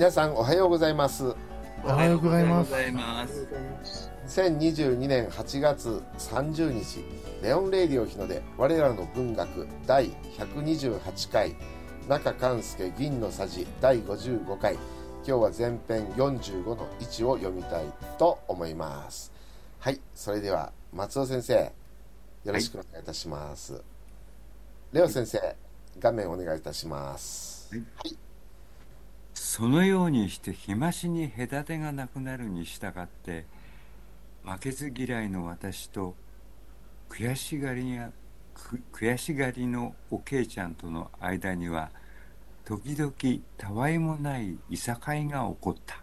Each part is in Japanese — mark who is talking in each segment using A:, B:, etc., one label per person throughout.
A: 皆さんおはようございます。
B: おはようございます。
C: おはようございます。
A: 2022年8月30日レオンレイディオ日の出我らの文学第128回中勘介銀のさじ第55回。今日は前編45の1を読みたいと思います。はいそれでは松尾先生よろしくお願いいたします、レオ先生画面お願いいたします。
C: はいそのようにして日増しに隔てがなくなるに従って負けず嫌いの私と悔しがりやく悔しがりのおけいちゃんとの間には時々たわいもないいさかいが起こった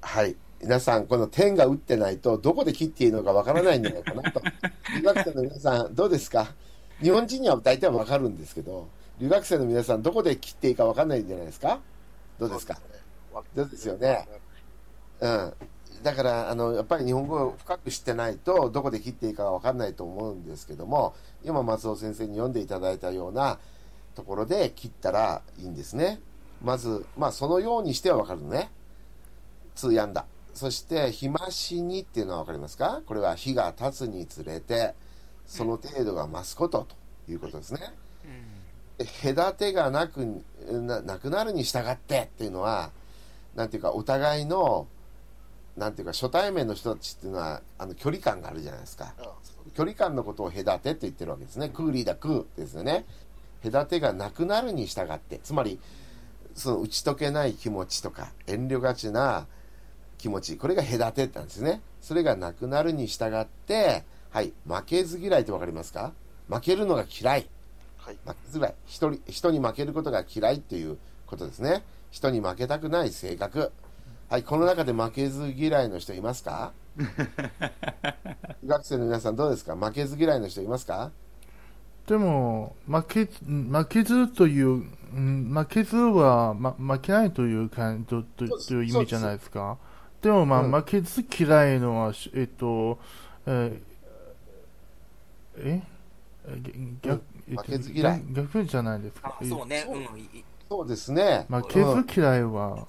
A: はい。皆さん、この点が打ってないと、どこで切っていいのかわからないんじゃないかなと。留学生の皆さん、どうですか？日本人には大体わかるんですけど、留学生の皆さん、どこで切っていいかわかんないんじゃないですか？どうですか？どうですよね。うん。だから、あの、やっぱり日本語を深く知ってないと、どこで切っていいかわかんないと思うんですけども、今、松尾先生に読んでいただいたようなところで切ったらいいんですね。まず、まあ、そのようにしてはわかるのね。通やんだ。そして、日増しにっていうのはわかりますか？これは日が経つにつれて、その程度が増すことということですね。で隔てがなくななくなるに従ってっていうのは、なんていうか、お互いの、なんていうか、初対面の人たちっていうのは、あの、距離感があるじゃないですか。距離感のことを隔てって言ってるわけですね。クーリーだ、クーですよね。隔てがなくなるに従って、つまり、その打ち解けない気持ちとか、遠慮がちな気持ち、これが隔てなんですね。それがなくなるに従って、はい、負けず嫌いってわかりますか？負けるのが嫌い。
B: はい。
A: 負けづらい。人に、人に負けることが嫌いっていうことですね。人に負けたくない性格。はい、この中で負けず嫌いの人いますか？学生の皆さんどうですか？負けず嫌いの人いますか？
D: でも、負け、負けずという、うん負けずは、ま、負けないというかんとという意味じゃないですか？でも、まあ、
A: うん
D: 負けず嫌いのは、しえっと、えーえ？え逆、えっと
A: 負けず嫌い。
D: 逆逆じゃないですか。
E: あそうね、
A: そう
E: うん、いい。
A: そうですね。
D: 負け
A: うん
D: ず嫌いは、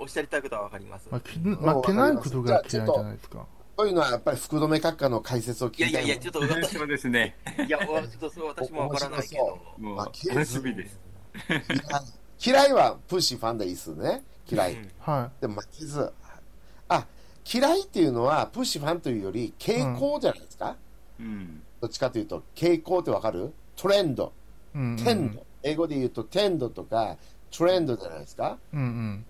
E: おっしゃりたいことはわかります。
D: 負け負けないことが嫌いじゃないですか。
A: こういうのはやっぱり福留閣下の解説を聞きたい
E: いやいやいや、ちょっと私、
C: そうですね。
E: いや、わちょっとそれは私もわからないけど。
C: もう
A: 負けず
C: 遊びです。
A: 嫌い。はプッシーファンでいいっすね。嫌い。
E: うん。
D: は
A: でも負けず。あ、嫌いっていうのはプッシーファンというより傾向じゃないですか、
C: うん。
A: どっちかというと傾向ってわかる？トレンド。
D: い。うん、うん。
A: テンド。英語で言うとテンドとかトレンドじゃないですか？
D: うん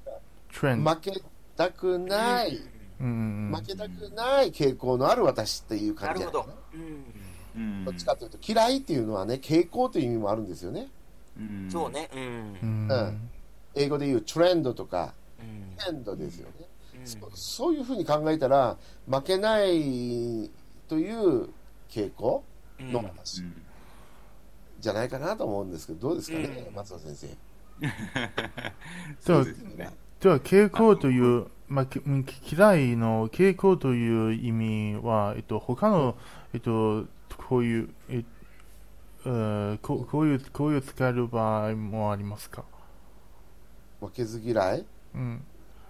D: うん。
A: 負けたくない、
D: うんうんうん
A: 負けたくない傾向のある私っていう
E: な
A: 感じない
E: るほど。うん。
C: うん
A: どっちかというと嫌いっていうのはね傾向という意味もあるんですよね
C: うん
E: そうね、うん。
D: う
E: うん
D: ん
A: うん英語で言うトレンドとか
E: うん
A: テンドですよね、
E: うん
A: そそういうふうに考えたら負けないという傾向
E: うん
A: の話
C: うん
A: じゃないかなと思うんですけどどうですかね、
E: うん。
A: 松尾先生。
C: そう。ですね。
D: では、傾向という、まあ、きうん嫌いの傾向という意味は、えっと、他の、えっと、こういう、ええーここういう、こういう使える場合もありますか？
A: 負けず嫌い？
D: うん。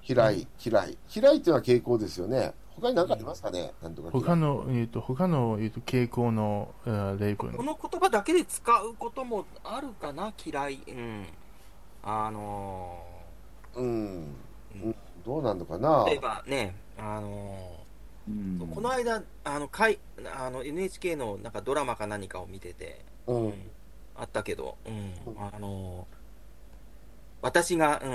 A: 嫌い嫌い。嫌いっていうのは傾向ですよね他に何かありますかね、なんとか
D: 他の、えっと、他の、えっと、傾向の、えー例文
E: こ。の言葉だけで使うこともあるかな、嫌い。うん。あの
A: うん、うん、どうなんのかな？
E: ー、例えばね、あの
C: うん。
E: ーこの間、あの、かいあの NHK のなんかドラマか何かを見てて、
A: うん。
E: あったけど、うん。
A: うん
E: あの私が、うん、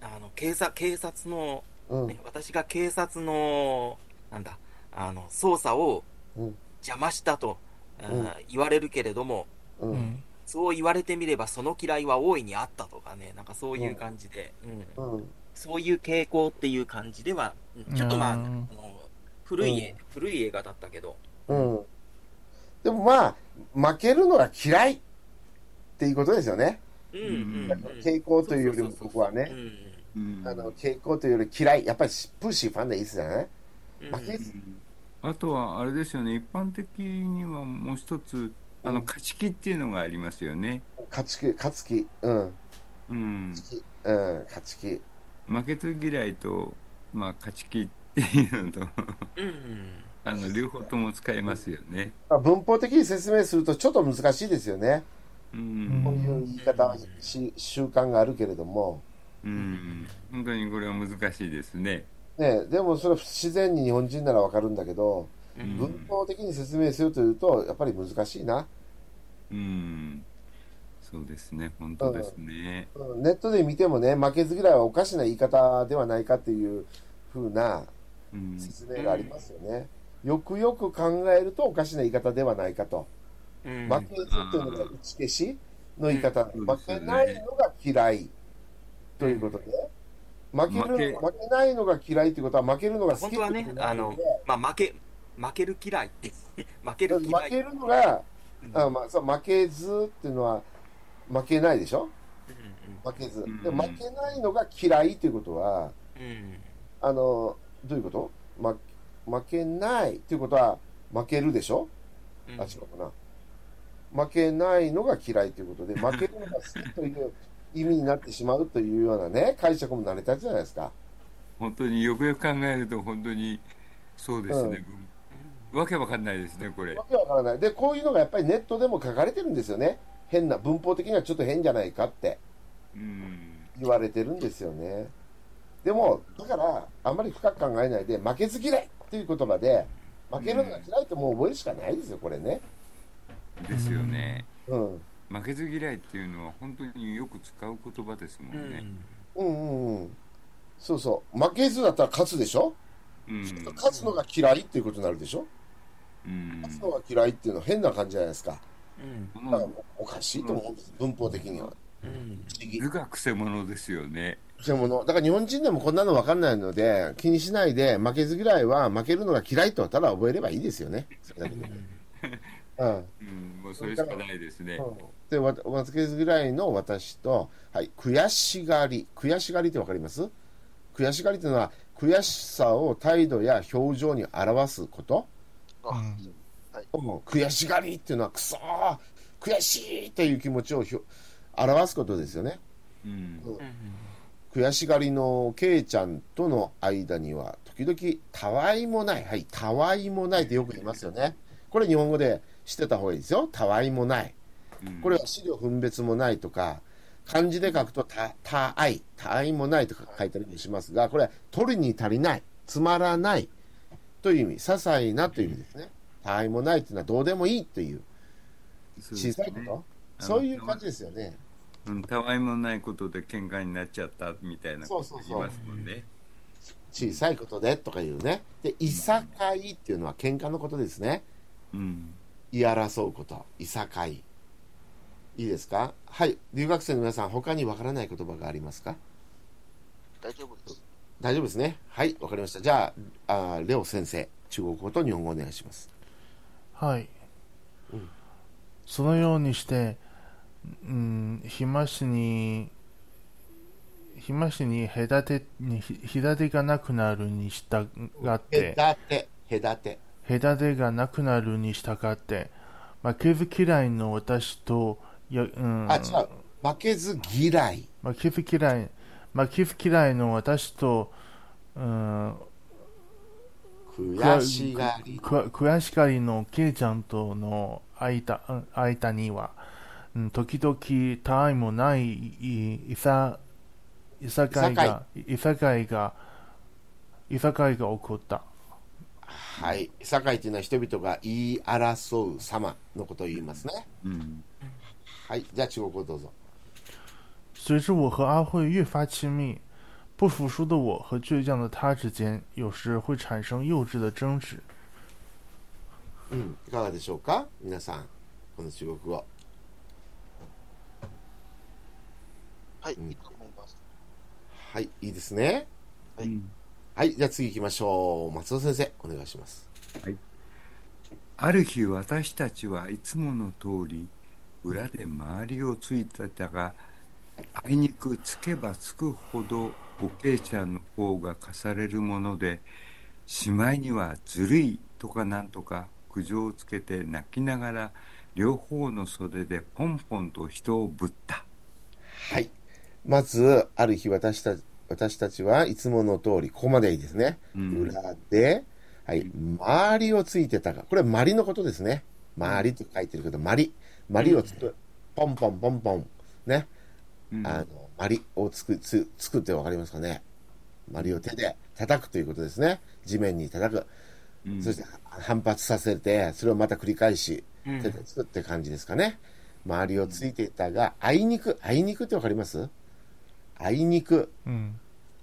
E: あの警察警察の、
A: うん。
E: ね私が警察のなんだあの捜査を
A: うん。
E: 邪魔したと、
A: うん。
E: 言われるけれども
A: う
D: うん。ん。
E: そう言われてみればその嫌いは大いにあったとかねなんかそういう感じで、うん。
A: うん。
E: そういう傾向っていう感じではうん。ちょっとまあ、
D: うん。
E: あの古い、古い映画だったけど、
A: うん。でもまあ負けるのが嫌いっていうことですよね。
E: うんうんうん。
A: 傾向というよりも僕はね。
C: うん
A: あの傾向というより嫌い。やっぱりプッシーファンでいいですよね。
E: うん。
A: 負けず
C: うん。あとはあれですよね。一般的にはもう一つあ
A: うん。
C: の勝ち気っていうのがありますよね。
A: 勝ち気勝つ気。うん。
C: うん。
A: 勝ち気。うん勝ち気。
C: 負けず嫌いと、まあ、勝ち気っていうのと、
E: うん。
C: あの、両方とも使えますよね。
A: まあ文法的に説明するとちょっと難しいですよね。
C: うん。
A: こういう言い方し習慣があるけれども。
C: うん。本当にこれは難しいですね。
A: ね、でもそれは自然に日本人ならわかるんだけど、
C: うん
A: 文法的に説明するというと、やっぱり難しいな。
C: うん。そうですね。本当ですね。
A: うんネットで見てもね、負けず嫌いはおかしな言い方ではないかっていうふうな
C: うん。
A: 説明がありますよね。よくよく考えるとおかしな言い方ではないかと。
E: うん。
A: 負けずっていうのが打ち消しの言い方。
C: うん
A: 負けないのが嫌いということで、負ける
C: 負け。
A: ないのが嫌いということは負けるのが好き
E: 本当はねあのまあ、負け、負ける嫌いって、負ける嫌い。
A: 負けるのが、
E: うん。
A: あまあ、そう負けずっていうのは負けないでしょ？
E: うん
A: 負けず。
C: うん。
A: で負けないのが嫌いということは、あの、どういうこと？負負けないということは負けるでしょ？
E: うん。
A: あ、違うかな。負けないのが嫌いということで、負けるのが好きという意味になってしまうというようなね、解釈も成り立つじゃないですか。
C: 本当によくよく考えると、本当にそうですね。わけわかんないですね、これ
A: わ。けわからない。で、こういうのがやっぱりネットでも書かれてるんですよね。変な、文法的にはちょっと変じゃないかって
C: うん。
A: 言われてるんですよね。でも、だから、あんまり深く考えないで、負けず嫌いっていう言葉で、負けるのが嫌いってもう覚えるしかないですよ、これね。
C: ですよね。
A: うん。
C: 負けず嫌いっていうのは本当によく使う言葉ですも
E: うん
C: んね。
A: うんうんうん。そうそう。負けずだったら勝つでしょ？
C: うん。
A: 勝つのが嫌いっていうことになるでしょ？
C: うん。
A: 勝つのが嫌いっていうのは変な感じじゃないですか。
E: うん
A: だからおかしいと思うんです、文法的には。
E: うん
A: 不思議
C: 図がくせ者ですよね。
A: くもの。だから日本人でもこんなの分かんないので、気にしないで、負けず嫌いは負けるのが嫌いとただ覚えればいいですよね。それだけで。うん。
C: うん。もうそれしかないですね。
A: で、わ負けず嫌いの私と、はい、悔しがり。悔しがりって分かります？悔しがりというのは、悔しさを態度や表情に表すこと？
B: あ、
A: うん悔しがりっていうのは、くそー悔しいという気持ちをひょ表すことですよね。
C: うん。
A: 悔しがりのケイちゃんとの間には、時々、たわいもない。はい、たわいもないってよく言いますよね。これ日本語で知ってた方がいいですよ。たわいもない。
C: うん
A: これは資料分別もないとか、漢字で書くとた、たあい、たあいもないとか書いたりもしますが、これは取りに足りない、つまらないという意味、些細なという意味ですね。たあいもないというのはどうでもいいという小さいこと、そういう感じですよね。
C: うん、たわいもないことで喧嘩になっちゃったみたいなこと
A: そうそうそう
C: 言いますもんね。
A: 小さいことでとかいうね。で、いさかいっていうのは喧嘩のことですね。
C: うん。
A: 言い争うこと、いさかい。いいですか？はい。留学生の皆さん、他にわからない言葉がありますか？
B: 大丈夫です。
A: 大丈夫ですね。はい、わかりました。じゃあ、あーレオ先生、中国語と日本語お願いします。
D: はい、
A: うん
D: そのようにして、うん、日増しに日増しに隔てにひ隔てがなくなるに従って
A: 隔て、隔て。
D: 隔てがなくなるに従って負けず嫌いの私とや、うん、
A: あ、違う。負けず嫌い。
D: 負けず嫌い負けず嫌いの私と、うん、
A: 悔しがり。
D: く悔しがりのケイちゃんとの間うん間には、うん時々たわいもないいいさいさかいがいさかいがいさかいが起こった
A: はい。堺というのは人々が言い争う様のことを言いますね。
C: うん。
A: はい。じゃあ中国語どうぞ。
D: 随着我和阿慧越发亲密，不服输的我和倔强的他之间，有时会产生幼稚的争执。
A: うん。いかがでしょうか皆さん。この中国語。
B: はい、
A: うん
B: いいと思います。
A: はい。いいですね。
B: はい
A: はい。じゃあ次行きましょう。松尾先生、お願いします。
C: はいある日私たちはいつもの通り裏で周りをついてたがあいにくつけばつくほどおけいちゃんの方が課されるものでしまいにはずるいとかなんとか苦情をつけて泣きながら両方の袖でポンポンと人をぶった。
A: はい。まず、ある日私たち、私たちはいつもの通り、ここまでいいですね。
C: うん
A: 裏で、はい、周りをついてたが、これ、周りのことですね。周りって書いてるけど、周り。周りをつく、ポンポンポンポン。ね。
C: うん
A: あの、周りをつく、つ、つくってわかりますかね。周りを手で叩くということですね。地面に叩く。
C: うん
A: そして反発させて、それをまた繰り返し、
E: うん
A: 手でつくって感じですかね。周りをついていたが、あいにく、あいにくってわかります？あいにく。
D: うん。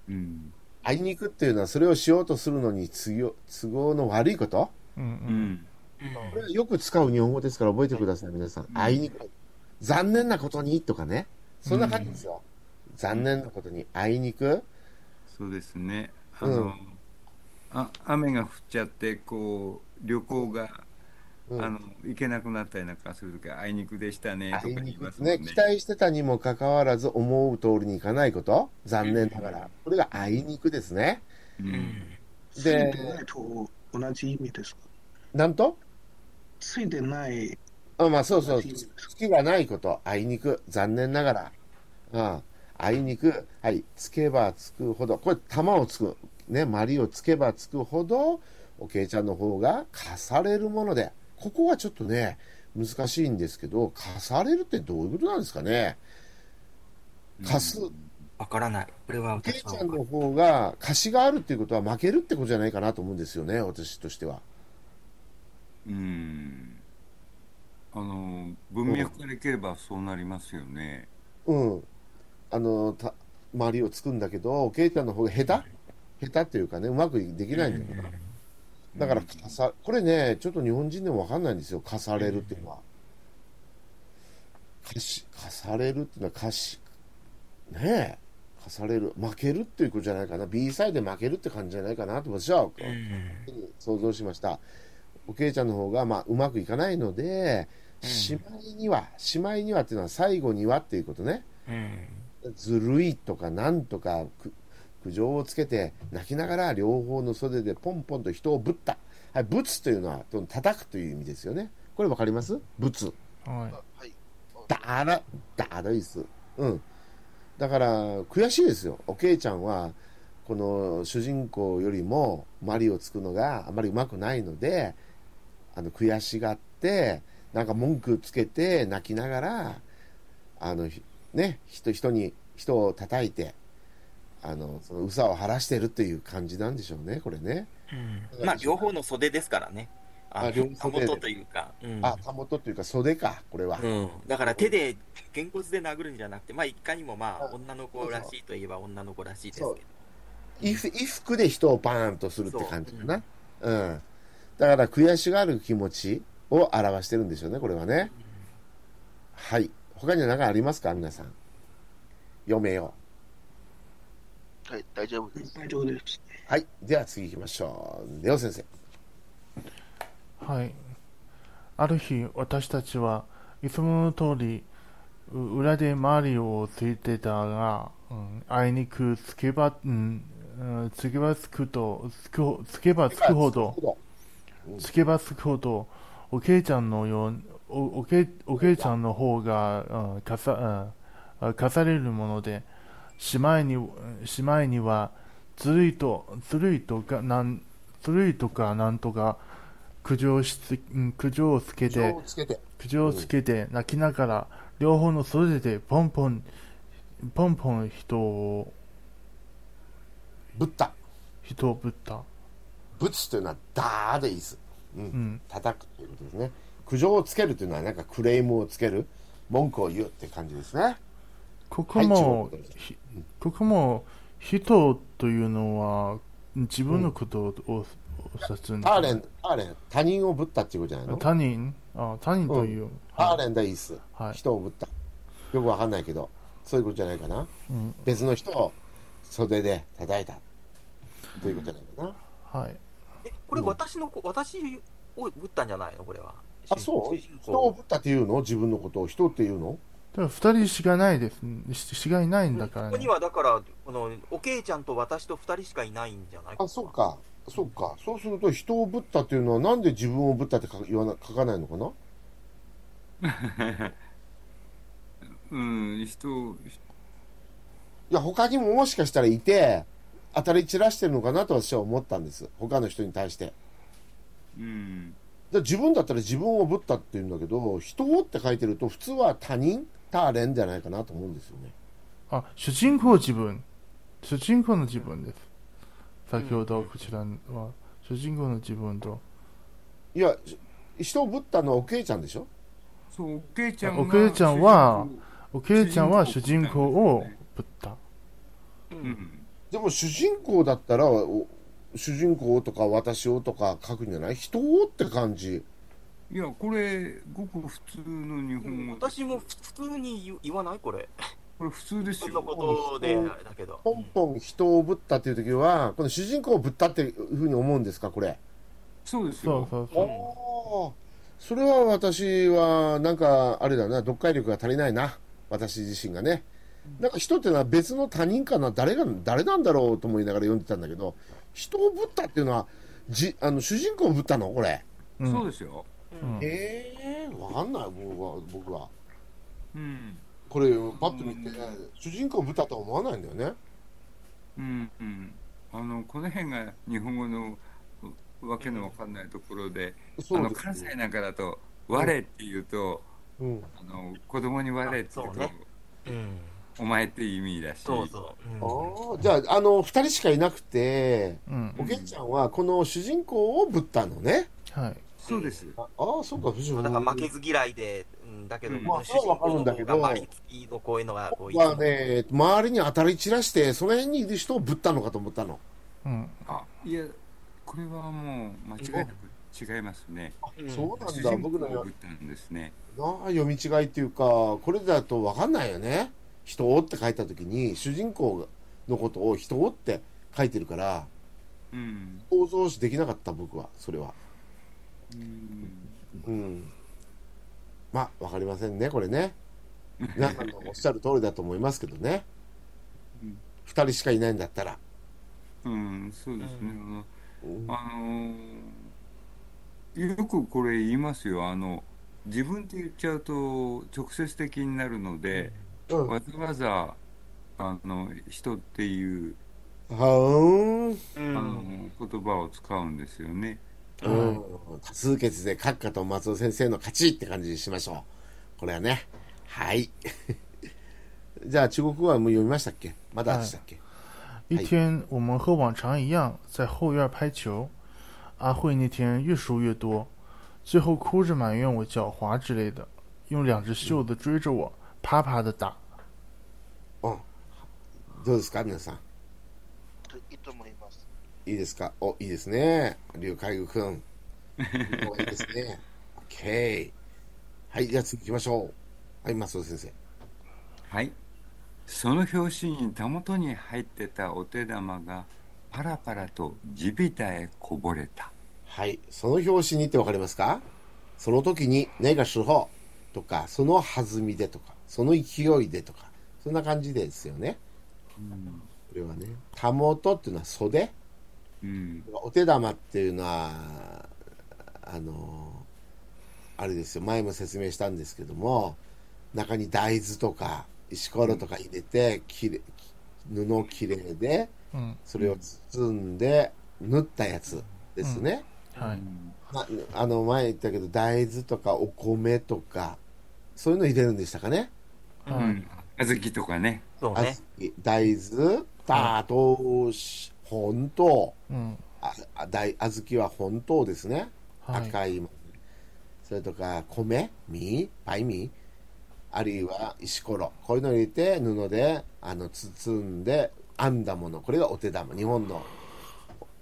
C: うん
A: あいにくっていうのは、それをしようとするのに都合都合の悪いこと？
D: うん。
C: う
D: うん。
C: ん
A: これはよく使う日本語ですから覚えてください、皆さん。あいにく。残念なことにとかね。そんな感じですよ。残念なことに、あいにく。
C: そうですねあの、
A: うん
C: あ雨が降っちゃってこう旅行が、
A: うん
C: あの行けなくなったりなんかするときあいにくでしたね
A: あ
C: とか言
A: いにく
C: いますね
A: ね。期待してたにもかかわらず思う通りにいかないこと。残念ながら。これがあいにくですね。
C: うん
A: で、
F: と同じ意味ですか？
A: なんと？
F: ついてない、
A: あまあそうそう。月がないこと。あいにく。残念ながら。ああいにく。はい。つけばつくほど。これ、玉をつく。ね、まりをつけばつくほど、おけいちゃんの方が貸されるもので。ここはちょっとね、難しいんですけど、貸されるってどういうことなんですかね。貸す。
E: わからない。これは
A: おけい
E: 私は
A: ちゃんの方が貸しがあるっていうことは負けるってことじゃないかなと思うんですよね、私としては。
C: うんあの文脈からいければそうなりますよね
A: うん。あの、た、周りをつくんだけど、ケイちゃんの方が下手？下手っていうかね、うまくできないんだよな。だから、かさ、これね、ちょっと日本人でもわかんないんですよ。貸されるっていうのは。貸し、貸されるっていうのは貸し、ねえ、貸される。負けるっていうことじゃないかな。B サイで負けるって感じじゃないかなと私は
E: うん
A: 想像しました。おけいちゃんの方が、まあ、うまくいかないので、しまいには、しまいにはっていうのは最後にはっていうことね。
E: うん
A: ずるいとかなんとかく苦情をつけて泣きながら両方の袖でポンポンと人をぶった。はい、ぶつというのは叩くという意味ですよね。これわかります？ぶつ。
D: は
B: はい。
A: だら、だるいっす。うん。だから悔しいですよ。おけいちゃんはこの主人公よりもマリをつくのがあまりうまくないので、あの悔しがって、なんか文句つけて泣きながら、あの、ひね、人、人に、人を叩いて、あの、その、うさを晴らしてるっていう感じなんでしょうね、これね。
E: うんまあ、両方の袖ですからね。あ
A: あ両方袖
E: もとというか。うん
A: あ、たもとっていうか袖か、これは。
E: うん、だから手で、げんこつで殴るんじゃなくて、まあ、いかにもまあ、
A: あ
E: 女の子らしいといえば女の子らしいですけど。
A: 衣服衣服で人をバーンとするって感じかな。うん。だから悔しがる気持ちを表してるんでしょうね、これはね。はい。他には何かありますか？皆さん。読めよ
B: はい、大丈夫です。
F: 大丈夫です。
A: う。はい。では次行きましょう。レオ先生。
D: い。はい。ある日、私たちはいつもの通り、う裏で周りをついてたが、うん、あいにくつけば、うん、うんつけばつくと、つくほつけばつくほど、つけばつくほど、おけいちゃんのよう、おおけおけいちゃんの方が、うん、かさ、うん、課されるもので、しまいに、しまいには、ずるいと、ずるいとか、なん、ずるいとか、なんとか、苦情しつ、うん苦情をつけて
A: を、つけて。
D: 苦情をつけて、泣きながら、両方の袖でポンポン、ポンポン人を、
A: ぶった。
D: 人をぶった。
A: ぶつというのは、だーでいいです。う。
D: うんん。
A: 叩くということですね。苦情をつけるというのは、なんかクレームをつける。文句を言うって感じですね。
D: ここ
A: はい
D: も
A: 中国です、
D: ひここも、人というのは、自分のことを、を指すん
A: ターレン、ターレン、他人をぶったっていうことじゃないの？
D: 他人あ他人という。はい
A: ターレンでいいっす。
D: はい
A: 人をぶった。よくわかんないけど、そういうことじゃないかな。
D: うん
A: 別の人を袖で叩いた。ということじゃないかな。
D: はい。
E: え、これ私の子、私をぶったんじゃないのこれは。
A: あ、そう？
E: 主人
A: をぶったっていうの？自分のことを人っていうの？
D: だから二人しかないです。ししかいないんだからね
E: ここに。はだから、この、おけいちゃんと私と二人しかいないんじゃない？
A: あ、そうか。そうか。そうすると人をぶったっていうのはなんで自分をぶったって書言わな書かないのかな？
C: うん人
A: いや、他にももしかしたらいて、当たり散らしてるのかなと私は思ったんです。他の人に対して。
C: うん
A: で自分だったら自分をブッダって言うんだけど、人をって書いてると、普通は他人、他人じゃないかなと思うんですよね。
D: あ、主人公自分。主人公の自分です。先ほどこちらは、主人公の自分と。
A: いや、人をブッダのおけいちゃんでしょ？
C: そうおけいちゃんが
D: おけいちゃんはおけいちゃんは主人公をぶった。
C: うん
A: でも主人公だったら、お主人公とか私をとか書くんじゃない？人をって感じ。
C: いやこれごく普通の日本語
E: 私も普通に言言わない？これ。
C: これ普通ですよ
E: ことで、だけど。
A: ポンポン人をぶったっていう時は、この主人公をぶったっていうふうに思うんですか、これ。
C: そうですよ
D: そうそうそう。
A: それは私は、なんか、あれだな、読解力が足りないな。私自身がね。なんか人っていうのは別の他人かな、誰が、誰なんだろうと思いながら読んでたんだけど、人をぶったっていうのは、じ、あの、主人公をぶったの？これ。
D: うん
C: そうですよ
D: うん
A: ええー、わかんない、僕は。僕は
C: うん
A: これ、パッと見て、主人公をぶったとは思わないんだよね。
C: うんうんあのこの辺が日本語のうわけのわかんないところで、あの
A: そうです
C: 関西なんかだと「我」って言うと、
A: うん。
C: あの子供に「我」って言うと
E: うん。
C: お前っていう意味だし
E: そうそう。うん
A: ああ、じゃあ、あの、二人しかいなくて、
D: うん。
A: おけんちゃんはこの主人公をぶったのね。
D: はい。
C: そうです
A: ああ、そうか、藤
E: だから負けず嫌いで、うんだけど、
C: うん
A: まあそれはわかるんだけど
E: 公がマリツキのこういうのがこう
A: 僕はね、周りに当たり散らして、その辺にいる人をぶったのかと思ったの。
D: うん。
C: あいやこれはもう間違いなく違いますね
E: うん
A: そうなんだ、僕のよ
C: 公をぶったんですね
A: なあ読み違いっていうか、これだと分かんないよね。人をって書いたときに、主人公のことを人をって書いてるから、
C: うん
A: 想像しできなかった、僕は、それは。
C: うん
A: うん。まあ、分かりませんね、これね。皆さんのおっしゃる通りだと思いますけどね
C: うん。
A: 二人しかいないんだったら。
C: うん、そうですね。
A: うん
C: あのーよくこれ言いますよ。あの、自分って言っちゃうと直接的になるので、
A: うん。
C: わざわざ、あの、人っていう、
A: は。
E: う
C: あの
E: ん。
C: 言葉を使うんですよね。
A: うん、多数決で閣下と松尾先生の勝ちって感じにしましょう。これはね。はい。じゃあ中国語はもう読みましたっけ？まだでしたっけ、
D: 一天，我们和往常一样在后院拍球。阿慧那天越输越多，最后哭着埋怨我狡猾之类的，用两只袖子追着我，啪啪的打。
A: うん。どうですか皆さん？
B: いいと思います。
A: いいですか？お、いいですね。龍海軍くん。もういいですね。OK。はい、じゃあ次行きましょう。はい、松尾先生。
C: はい。その表紙にたもとに入ってたお手玉がパラパラと地びたへこぼれた。
A: はい。その表紙にってわかりますか？その時に、ねが時候とか、その弾みでとか、その勢いでとか、そんな感じですよね。
C: うん。
A: これはね。たもとっていうのは袖
C: うん。
A: お手玉っていうのは、あの、あれですよ、前も説明したんですけども、中に大豆とか石ころとか入れて、きれ布きれいで、
D: うん。
A: それを包んで縫ったやつですね。
D: はい。
A: まあの、前言ったけど、大豆とかお米とか、そういうの入れるんでしたかね。
D: はい。
C: うん。小豆とかね。
A: あ
E: そうね。
A: ず大豆、大豆、本当、
D: うん。
A: ああ大小豆は本当ですね。
D: はい。
A: 赤いものそれとか米米パイ米あるいは石ころこういうのを入れて布であの包んで編んだものこれがお手玉日本の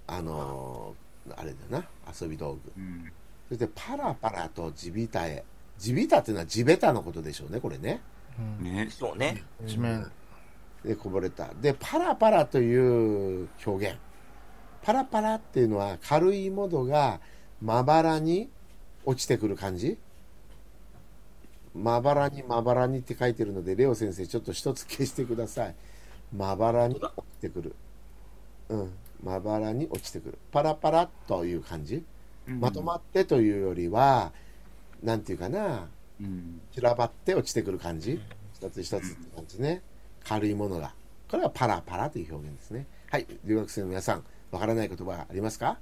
A: あのあれだな遊び道具
C: うん。
A: そしてパラパラと地びたへ地びたっていうのは地べたのことでしょうねこれね。
D: うん。
C: ね。
E: そうね。
D: 地面。
A: でこぼれた。でパラパラという表現。パラパラっていうのは軽いものがまばらに落ちてくる感じ。まばらにまばらにって書いてるのでレオ先生ちょっと一つ消してください。まばらに落ちてくる。うん。まばらに落ちてくる。パラパラという感じ。まとまってというよりはなんていうかな
C: うん。
A: 散らばって落ちてくる感じ一つ一つって感じね軽いものがこれはパラパラという表現ですね。はい、留学生の皆さん、わからない言葉ありますか？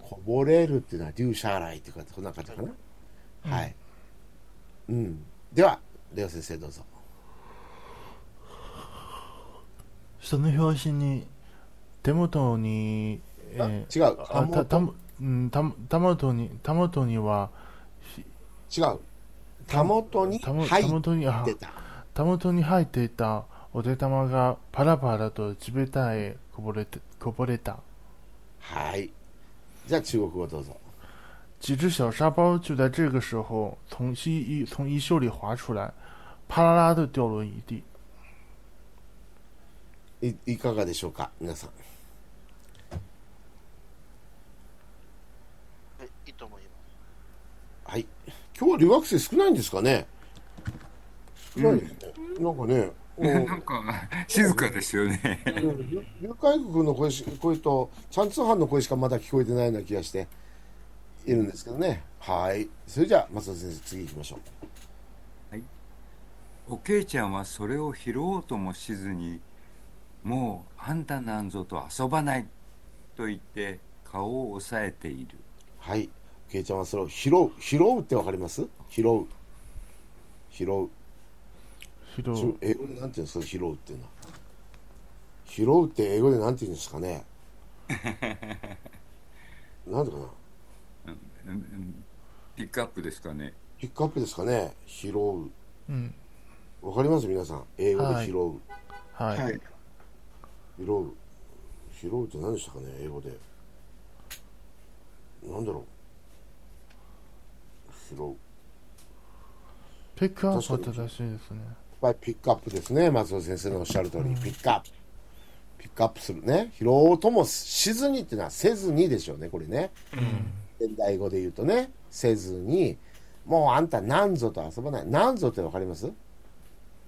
A: こぼれるっていうのは、デューシャーライっていうか、そんな感じかな。はい。うん。では、レオ先生どうぞ。
D: その表紙に手元に、え
A: あ
D: ー
A: 違う。
D: あたた
A: も
D: うんたた元にた元には
A: 違う。たもとに入ってた。
D: た元に入っていたお手玉がパラパラと地べたへこぼれてこぼれた。
A: はい。じゃあ中国語どうぞ。
D: 几只小沙包就在这个时候从衣衣从衣袖里滑出来，啪啦啦的掉落一地。
A: いいかがでしょうか、皆さん。
B: はい、いいと思います。
A: はい。今日は留学生少ないんですかね？少ないですね。なんかね、うん
C: なんか静かですよね。
A: 留留海国の声し声と、チャンツーハンの声しかまだ聞こえてないような気がしているんですけどね。はい。それじゃあ、松田先生、次行きましょう。
C: おけいちゃんはそれを拾おうともしずに、もうあんたなんぞと遊ばないと言って顔を押さえている。
A: はい。けいちゃんはそれを拾う。拾うってわかります？拾う。拾う。
D: ひど
A: ちょ英語でなんていうんですか、拾うっていうのは。拾うって英語でなんていうんですかね？なんでかな？
C: うんうんピックアップですかね？
A: ピックアップですかね？拾う。
D: うん
A: わかります？皆さん。英語で拾う。
D: はい、
F: はい。
A: 拾う。拾うって何でしたかね？英語で。なんだろう。
D: ピックアップは正しいですね。
A: ピックアップですね、松尾先生のおっしゃる通り、ピックアップ。ピックアップするね。拾おうともしずにっていうのはせずにでしょうね、これね。現代語で言うとね、せずに、もうあんたなんぞと遊ばない。なんぞってわかります？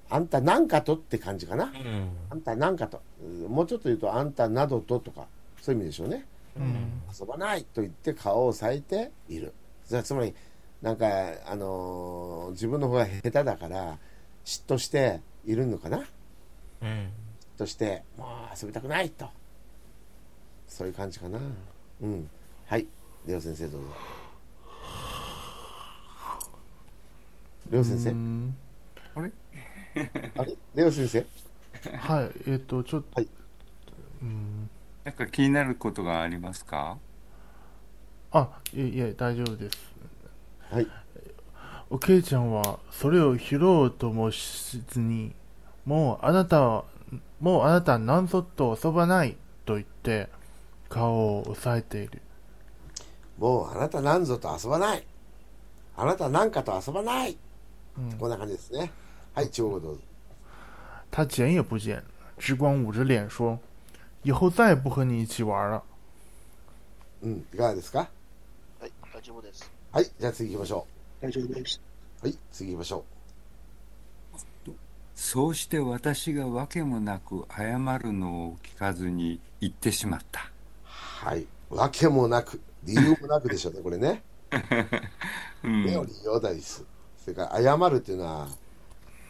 A: あんたなんかとって感じかな？
E: うん。
A: あんたなんかと。うんもうちょっと言うと、あんたなどととか、そういう意味でしょうね。
D: うん
A: 遊ばないと言って顔を割いている。そつまり、なんか、あのー自分の方が下手だから、嫉妬しているのかな？
E: うん。
A: 嫉妬して、もう遊びたくないと。そういう感じかな。うん。はい。レオ先生どうぞ。レオ先生？
D: うん
C: あれ？
A: あれ？レオ先生？
D: はい、えっ、と、ちょっと、
A: はい
D: うん、
C: なんか気になることがありますか？
D: あ、いえ、いえ、大丈夫です。
A: はい。
D: おけいちゃんは、それを拾おうともしずに、もうあなたは、もうあなたなんぞと遊ばないと言って、顔を押さえている。
A: もうあなたなんぞと遊ばない。あなたなんかと遊ばない。
D: うん
A: こんな感じですね。はい、中国語どうぞ。
D: 他捡也不捡，只管捂着脸说：“以后再也不和你一起玩了。
A: うん、いかがですか？
B: はい、大丈夫です。
A: はい、じゃあ次行きましょ
F: 大丈夫です。
A: う。はい、次行きましょ
C: そうして私が訳もなく謝るのを聞かずに言ってしまった。
A: う。はい、わけもなく、理由もなくでしょうね、これね。
C: うん
A: 目を理由だいす。それから、謝るっていうのは、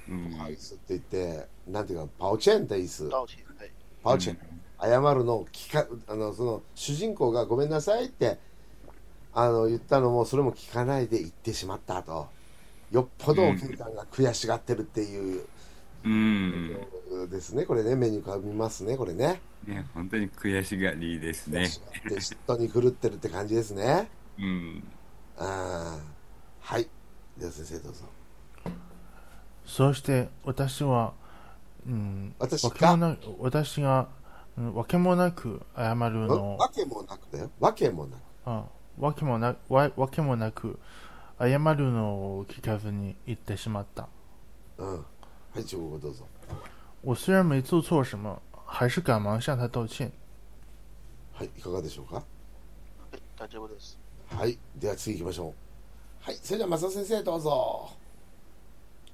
C: うん
A: パウスって言って、なんていうか、パオチェンっていいす。
B: 道歉。はい。
A: パオチェン。謝るのを聞か、あの、その、主人公がごめんなさいって、あの、言ったのも、それも聞かないで言ってしまったと。よっぽどお客さんが悔しがってるっていう、
C: うん、
A: ですね。これね、目に浮かびますね、これね。
C: ね、本当に悔しがりですね。
A: で嫉妬に狂ってるって感じですね。
C: うん、
A: あーはい。では先生どうぞ。
D: そうして私は、うん、
A: 私が？
D: わけもな私が、うん、わけもなく謝るのを
A: わけもなくだよ。わけもなく。
D: あわけもなわわけもなく謝るのを聞かずに言ってしまった。
A: うん。はい、中国語どうぞ。
D: 我虽然没做错什么，还是赶忙向他道歉。
A: はい、いかがでしょうか？
B: はい、大丈夫です。
A: はい。では次行きましょう。はい。それでは松田先生どうぞ。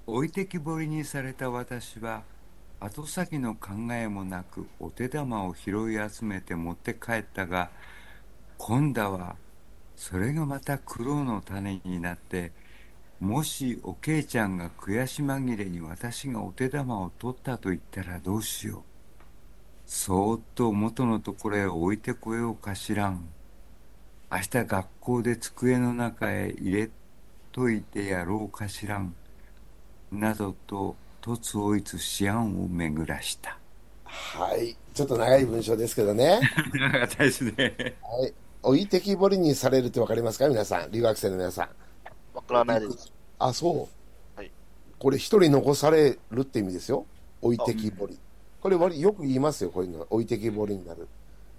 C: 置いてきぼりにされた私は後先の考えもなくお手玉を拾い集めて持って帰ったが今度はそれがまた苦労の種になってもしおけいちゃんが悔し紛れに私がお手玉を取ったと言ったらどうしよう。そーっと元のところへ置いてこようかしらん。明日学校で机の中へ入れといてやろうかしらん。などと、突をいつ思案を巡らした。
A: はい。ちょっと長い文章ですけどね。
C: 長かったですね。
A: はい。置いてきぼりにされるってわかりますか？皆さん。留学生の皆さん。
B: わからないです。
A: あ、そう。
B: はい
A: これ一人残されるって意味ですよ。置いてきぼり。これ割りよく言いますよ、こういうの。置いてきぼりになる。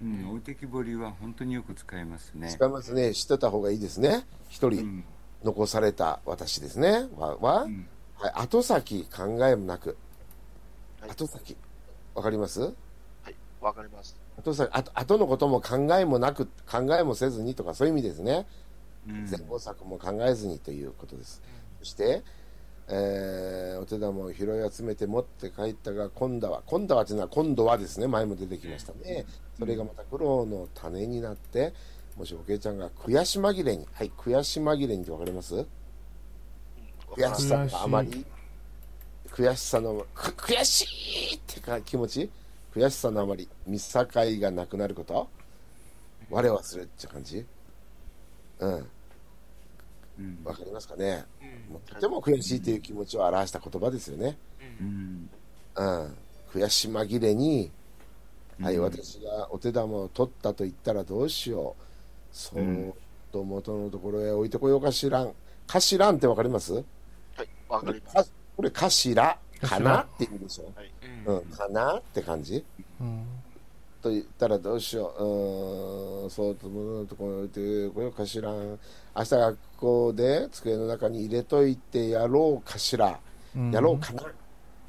C: うん、置いてきぼりは本当によく使いますね。
A: 使いますね。知ってた方がいいですね。一人
C: うん。
A: 残された私ですね。は、は、
C: うん
A: はい、後先考えもなく。
B: はい
A: 後先。わかります？
B: はい。わかります。
A: 後先、あと、後のことも考えもなく、考えもせずにとかそういう意味ですね。
C: うん
A: 前後策も考えずにということです。そして、えーお手玉を拾い集めて持って帰ったが、今度は、今度はというのは、今度はですね、前も出てきましたね。それがまた苦労の種になって、もしおけいちゃんが悔し紛れに、はい、悔し紛れにってわかります？悔しさがあまり、悔しさの、く悔しいってか気持ち？悔しさのあまり、見境がなくなること？我を忘れるって感じ？うん。
C: うん
A: わかりますかね、
E: うん
A: とても悔しいという気持ちを表した言葉ですよね。
C: うん
A: うん。悔し紛れに、はい、
C: うん
A: 私がお手玉を取ったと言ったらどうしよう。そーっと元のところへ置いてこようかしらん。かしらんってわかります？
B: はい。わかります。
A: かこれかしら？かなって意味でしょ？
E: うん
A: うん、かなって感じ？
D: うん
A: と言ったらどうしよう。うーん、そうと元のところに置いてこようかしらん。明日学校で机の中に入れといてやろうかしら。
D: うん
A: やろうかな、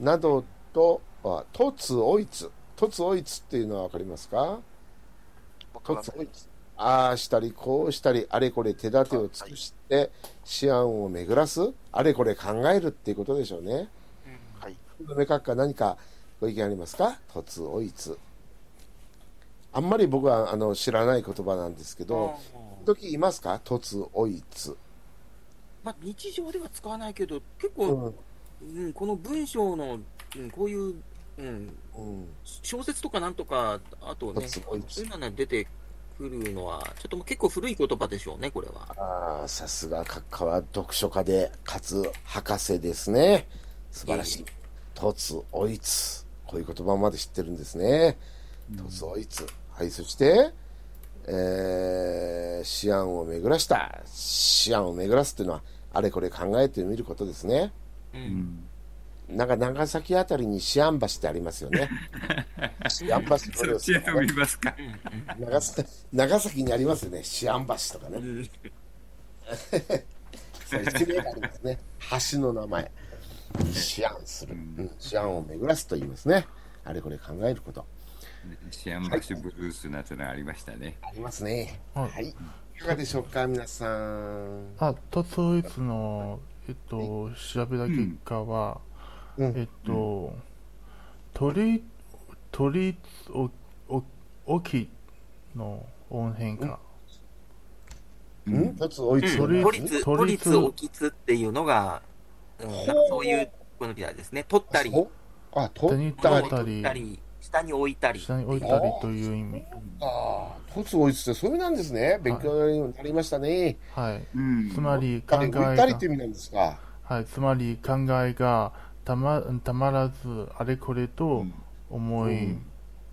A: などと、あ突おいつ。突おいつっていうのはわかりますか？
B: い
A: つ。ああしたりこうしたり、あれこれ手立てを尽くして、思案を巡らす、あれこれ考えるっていうことでしょうね。
B: はい。
A: 目閣下何か？ご意見ありますか？突おいつ。あんまり僕はあの知らない言葉なんですけど、時言いますか？突おいつ。
E: まあ、日常では使わないけど、結構、
A: うん。
E: うんこの文章の、うん、こういう、うん、
A: うん。
E: 小説とかなんとか、あとね、そういう。のが出てくるのは、ちょっともう結構古い言葉でしょうね、これは。
A: ああ、さすが閣下は読書家で、かつ博士ですね。素晴らしい。突追いつ。こういう言葉まで知ってるんですね。突追いつ。はい、そして、えー、思案を巡らした。思案を巡らすっていうのは、あれこれ考えてみることですね。
E: う。
C: うんん
A: なんか長崎あたりに思案橋ってありますよね。思案橋、
C: っちへ飛びますか。
A: 長崎長崎にありますよね。思案橋とかね。
E: うん
A: そういう地名がありますね。橋の名前。思案する。うん、思案を巡らすと言いますね。あれこれ考えること。
C: シアンバッシュブルースなんてのありましたね。
A: ありますね。
D: はい
A: はい。いかがでしょうか、皆さん。
D: あ、突いつの、えっと、調べた結果は、
A: うん
D: えっと、鳥、鳥お、お、おきの音変化。
A: うん突追いつ
E: うん都立、沖津っていうのが、そういうこのみたいですね。取ったり、
A: おあ、取っ
D: 下に
A: たり。
D: 取ったり
E: 取ったり、下に置いたり。
D: 下に置いたりという意味。
A: ああ、突追いつってそういう意味なんですね。勉強になりましたね。
D: はい。
C: うん
D: つまり考えが
A: 置いたりって、意味なんですか？
D: はい、つまり考えがたまたまらずあれこれと思い
A: うん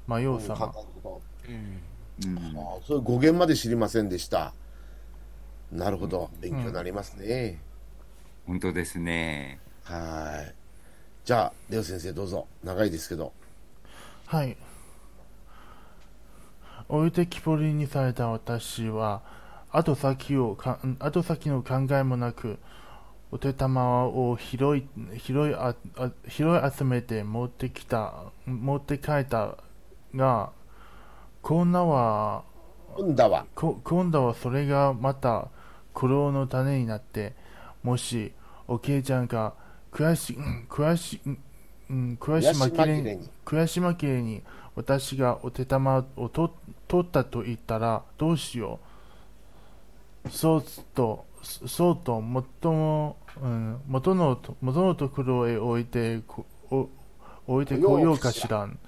D: 迷う
A: 考える
D: 様。
A: こ
E: うん。
C: うん
A: とああそういう語源まで知りませんでした。なるほど。勉強になりますね。
C: 本当ですね。
A: はい。じゃあ、レオ先生どうぞ。長いですけど。
D: はい。置いてきぼりにされた私は、後先をか、後先の考えもなく、お手玉を拾い、拾いあ、あ拾い集めて持ってきた、持って帰ったが、今度は、
A: 今度は、
D: こ今度はそれがまた苦労の種になって、もし、おけいちゃんが悔し、うん悔し、うんうん悔し紛れに
A: 悔し紛れに、
D: 私がお手玉をと取ったと言ったらどうしよう。そうと、そそうと元も、うん、元のと元のところへ置いてこお置いてこようかしらん。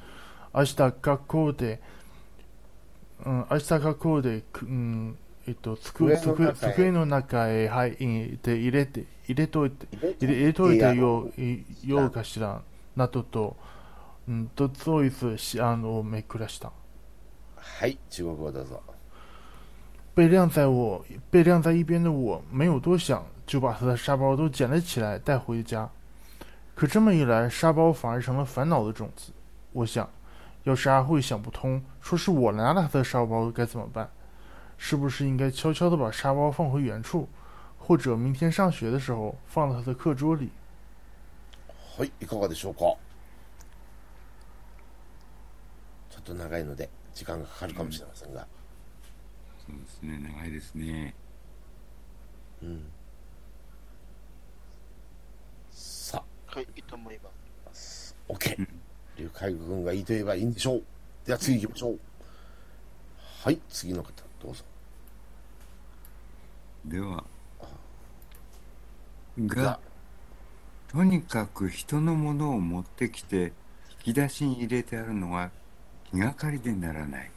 D: 明日学校で、うん、明日学校で、くうん、えっと、机
A: の中へ
D: 入って入れて、入れといて、入れ入れとい
A: いや
D: てよいようかしらん。などと、嗯，都做一次西安をめくらした。
A: はい、中国語どうぞ。
D: 被晾在我被晾在一边的我，没有多想，就把他的沙包都捡了起来带回家。可这么一来，沙包反而成了烦恼的种子。我想，要是阿慧想不通，说是我拿了他的沙包，该怎么办？是不是应该悄悄地把沙包放回原处， 或者明天上学的时候放到他的课桌里？
A: はい、いかがでしょうか？ちょっと長いので、時間がかかるかもしれませんが。
C: そうですね長いですね
A: うん。さ
B: はい、いいと思います。
A: あ、OK。劉海軍がいいと言えばいいんでしょう。では次行きましょう。はい、次の方、どうぞ。
C: では
A: が
C: が、とにかく人のものを持ってきて引き出しに入れてあるのは気がかりでならない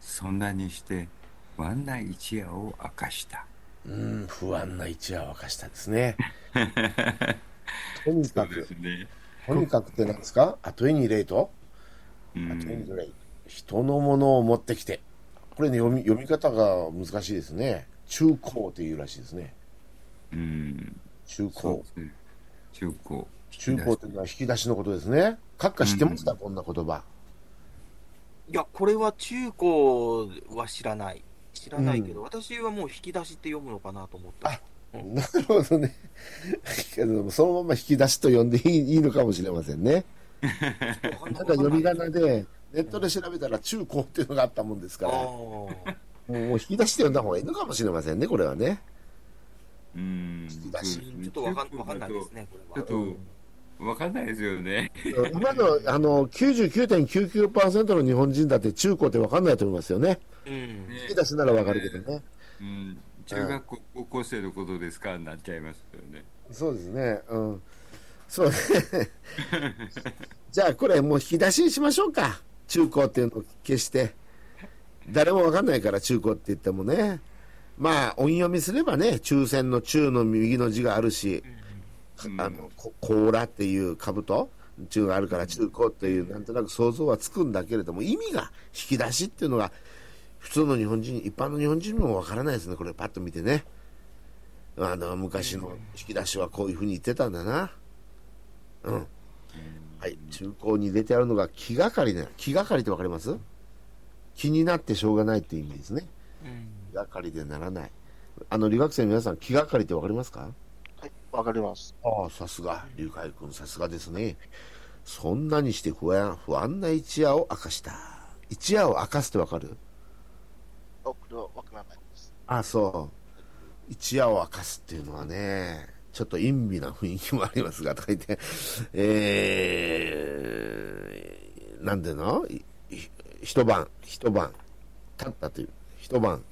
C: そんなにして不安な一夜を明かした
A: うーん、不安な一夜を明かしたですね。とにかく、
C: ね、
A: とにかくって何ですか？あとエニレイト
C: う
A: あとエニ
C: ん、
A: レイト。人のものを持ってきて。これね、読み読み方が難しいですね。中高っていうらしいですね。
C: うん、
A: 中高
C: ね中高
A: 中高っていうのは引き出しのことですね。閣下知ってました、こんな言葉。
E: いや、これは中高は知らない。知らないけど、私はもう引き出しって読むのかなと思って。
A: あなるほどね。けどそのまま引き出しと呼んでいい いいのかもしれませんね。なんか読み仮名で、ネットで調べたら中高っていうのがあったもんですから、
E: あ
A: もうもう引き出しって呼んだ方がいいのかもしれませんね、これはね。
C: うん
A: 引き出し
E: あ、ちょっとわかんわかんないですね、これ
C: ちょ
E: は。
C: っとわかんないですよね
A: 今のあの99.99%の日本人だって中高って分かんないと思いますよね。
E: うん。
A: 引き出しなら分かるけどね。
C: うん、中学校、高校生のことですかになっちゃいますよね。
A: そうですね。うん。そうね。じゃあこれもう引き出しにしましょうか。中高っていうのを消して。誰も分かんないから中高って言ってもね。まあ音読みすればね、抽選の中の右の字があるし、
C: うん
A: あの、こ甲羅っていう兜中があるから中高っていうなんとなく想像はつくんだけれども、意味が引き出しっていうのが普通の日本人、一般の日本人にも分からないですね。これパッと見てね。あの、昔の引き出しはこういうふうに言ってたんだな。うん。はい。中高に入れてあるのが気がかりね。気がかりってわかります？気になってしょうがないっていう意味ですね。
E: うん
A: 気がかりでならない。あの、留学生の皆さん、気がかりってわかりますか？
B: はい、わかります。
A: ああ、さすが。龍海君、さすがですね。そんなにして不安、不安な一夜を明かした。一夜を明かすってわかる？
B: あ、これはわからないです。
A: あそう。一夜を明かすっていうのはね、ちょっと陰微な雰囲気もありますが、とか言って、えー、なんでの？一晩、一晩、経ったという、一晩、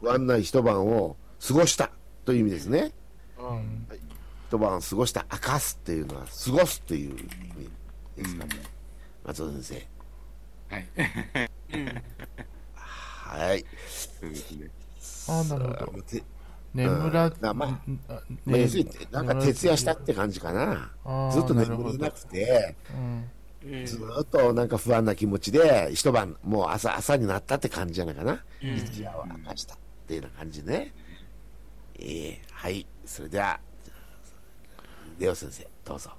A: 不安な一晩を過ごしたという意味ですね。
B: うん。はい。
A: 一晩過ごした、明かすっていうのは、過ごすっていう意味ですかね。松尾先
C: はい。
A: 生。はい。
C: そうですね。
D: あなるほど。
A: て
D: 眠ら、
A: うんまあまあ
D: んあ
A: まあ、要するに、なんか徹夜したって感じかな。ずっと眠れなくて、
D: うん
E: うん
A: ずっとなんか不安な気持ちで、一晩、もう朝、朝になったって感じじゃないかな。
E: うん
A: 一夜を明かしたっていうような感じね。ええはい。それでは、レオ先生、どうぞ。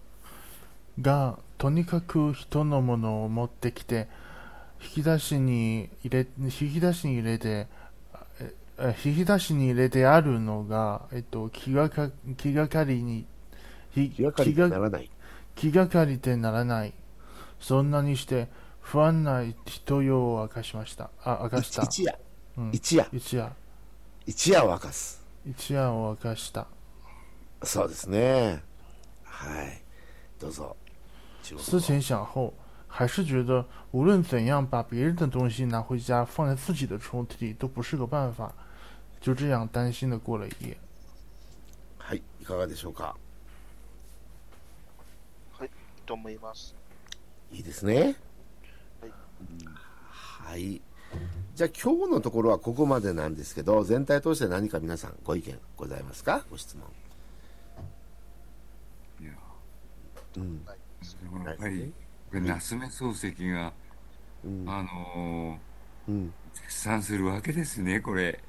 D: がとにかく人のものを持ってきて引き出しに入れ引き出しに入れてええ引き出しに入れてあるのが、えっと、気がか気がかりにひ
A: 気がかりにならない？
D: 気がかりでならないそんなにして不安な人よを明かしましたあ明かした
A: 一夜、
D: うん
A: 一夜、
D: 一夜
A: 一夜を明かす。
D: 一夜を明かした
A: そうですね。はい。どうぞ。
D: 思前想后，还是觉得无论怎样把别人的东西拿回家放在自己的抽屉里都不是个办法。就这样担心的过了一夜。
A: はい、いかがでしょうか？
B: と思います。
A: いいですね。はい。じゃあ今日のところはここまでなんですけど、全体通して何か皆さんご意見ございますか？ご質問。
C: いや
A: うん。
C: やっぱりこれ夏目漱石が
A: うん。
C: あの
A: うん、
C: ー絶賛するわけですねこれ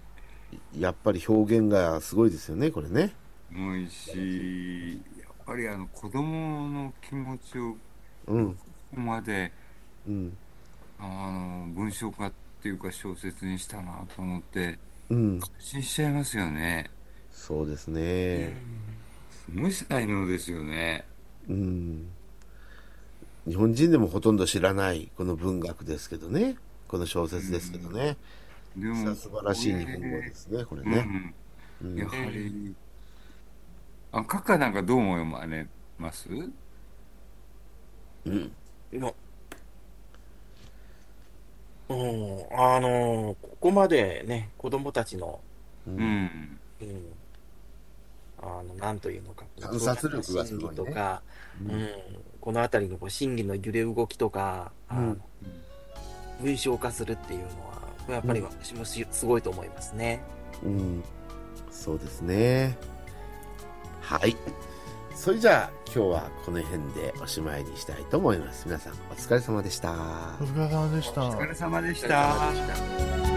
A: やっぱり表現がすごいですよね、これね。
C: もいしやっぱりあの子供の気持ちを
A: うん。
C: ここまで
A: うん。
C: あの文章化っていうか小説にしたなと思って
A: うん。
C: 感心しちゃいますよね
A: そうですね。
C: すごい才能ですよね
A: うん。日本人でもほとんど知らないこの文学ですけどね。この小説ですけどね。
C: でも
A: 素晴らしい日本語ですね、これ
C: う
A: ね。
C: ん
A: うん
C: やはりあ閣下なんかどう思われます？
A: うん。
E: のうん、あのここまでね、子供たちの、
A: うん。
C: うん。
E: うん、あの、なんというのか、
A: 観察力がすごいね。
E: 心理とか、
A: う
E: うん。ん、このあたりのこう心理の揺れ動きとか、
A: うん。
E: 文章化するっていうのは、やっぱり私もしすごいと思いますね。
A: うん、そうですね。はい。それじゃあ今日はこの辺でおしまいにしたいと思います。皆さんお疲れ様でした。
D: お疲れ様でした。
C: お疲れ様でし
B: お疲れ
C: た
B: 様でした